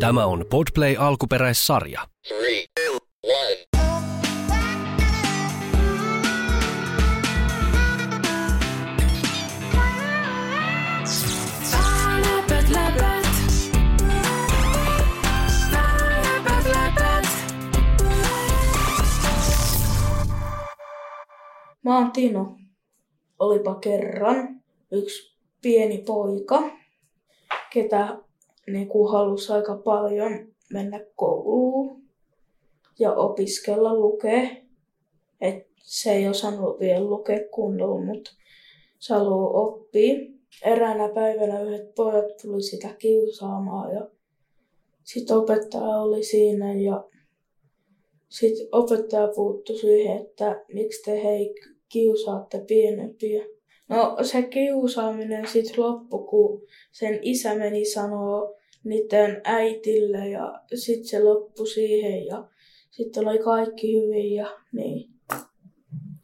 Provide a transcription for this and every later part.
Tämä on Podplay alkuperäissarja. Three, two. Mä oon Tino. Olipa kerran yksi pieni poika, ketä niinku halusi aika paljon mennä kouluun ja opiskella lukea. Et se ei osannut vielä lukea kunnolla, mutta se haluaa oppia. Eräänä päivänä yhdet pojat tuli sitä kiusaamaan ja sitten opettaja oli siinä ja sitten opettaja puuttui siihen, että miksi te hei kiusaatte pienempiä. No se kiusaaminen sitten loppui, kun sen isä meni sanoo niiden äitille ja sitten se loppui siihen ja sitten oli kaikki hyvin ja niin.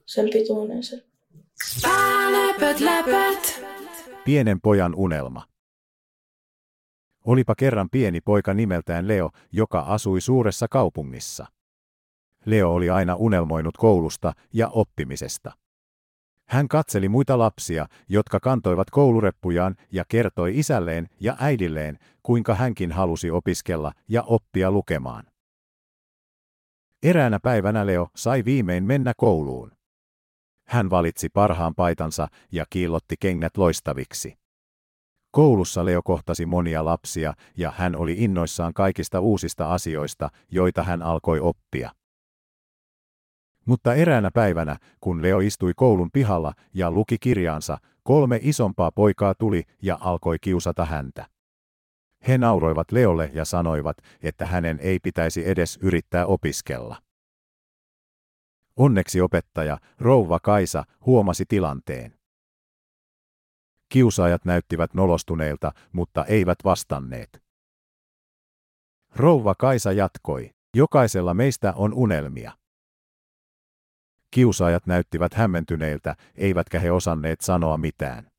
Sen pituinen se. Läpät, läpät. Pienen pojan unelma. Olipa kerran pieni poika nimeltään Leo, joka asui suuressa kaupungissa. Leo oli aina unelmoinut koulusta ja oppimisesta. Hän katseli muita lapsia, jotka kantoivat koulureppujaan ja kertoi isälleen ja äidilleen, kuinka hänkin halusi opiskella ja oppia lukemaan. Eräänä päivänä Leo sai viimein mennä kouluun. Hän valitsi parhaan paitansa ja kiillotti kengät loistaviksi. Koulussa Leo kohtasi monia lapsia ja hän oli innoissaan kaikista uusista asioista, joita hän alkoi oppia. Mutta eräänä päivänä, kun Leo istui koulun pihalla ja luki kirjaansa, kolme isompaa poikaa tuli ja alkoi kiusata häntä. He nauroivat Leolle ja sanoivat, että hänen ei pitäisi edes yrittää opiskella. Onneksi opettaja, rouva Kaisa, huomasi tilanteen. Kiusaajat näyttivät nolostuneilta, mutta eivät vastanneet. Rouva Kaisa jatkoi, jokaisella meistä on unelmia. Kiusaajat näyttivät hämmentyneiltä, eivätkä he osanneet sanoa mitään.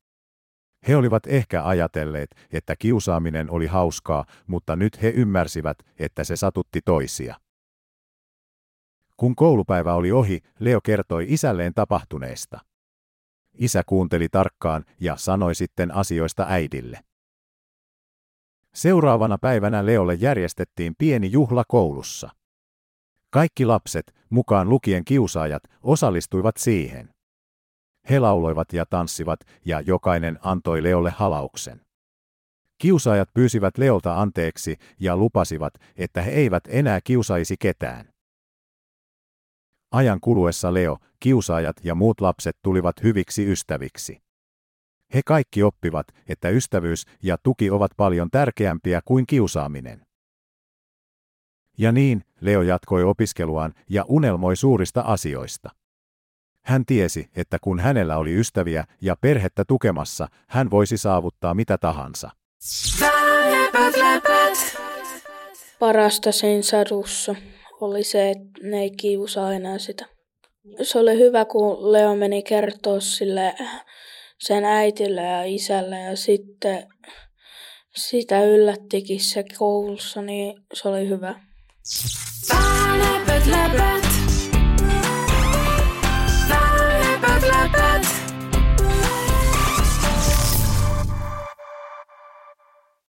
He olivat ehkä ajatelleet, että kiusaaminen oli hauskaa, mutta nyt he ymmärsivät, että se satutti toisia. Kun koulupäivä oli ohi, Leo kertoi isälleen tapahtuneesta. Isä kuunteli tarkkaan ja sanoi sitten asioista äidille. Seuraavana päivänä Leolle järjestettiin pieni juhla koulussa. Kaikki lapset, mukaan lukien kiusaajat, osallistuivat siihen. He lauloivat ja tanssivat, ja jokainen antoi Leolle halauksen. Kiusaajat pyysivät Leolta anteeksi ja lupasivat, että he eivät enää kiusaisi ketään. Ajan kuluessa Leo, kiusaajat ja muut lapset tulivat hyviksi ystäviksi. He kaikki oppivat, että ystävyys ja tuki ovat paljon tärkeämpiä kuin kiusaaminen. Ja niin, Leo jatkoi opiskeluaan ja unelmoi suurista asioista. Hän tiesi, että kun hänellä oli ystäviä ja perhettä tukemassa, hän voisi saavuttaa mitä tahansa. Parasta siinä sadussa oli se, että ne ei kiusaa enää sitä. Se oli hyvä, kun Leo meni kertoa sille sen äitille ja isälle ja sitten sitä yllättikin se koulussa, niin se oli hyvä. Barnabet, Lebet.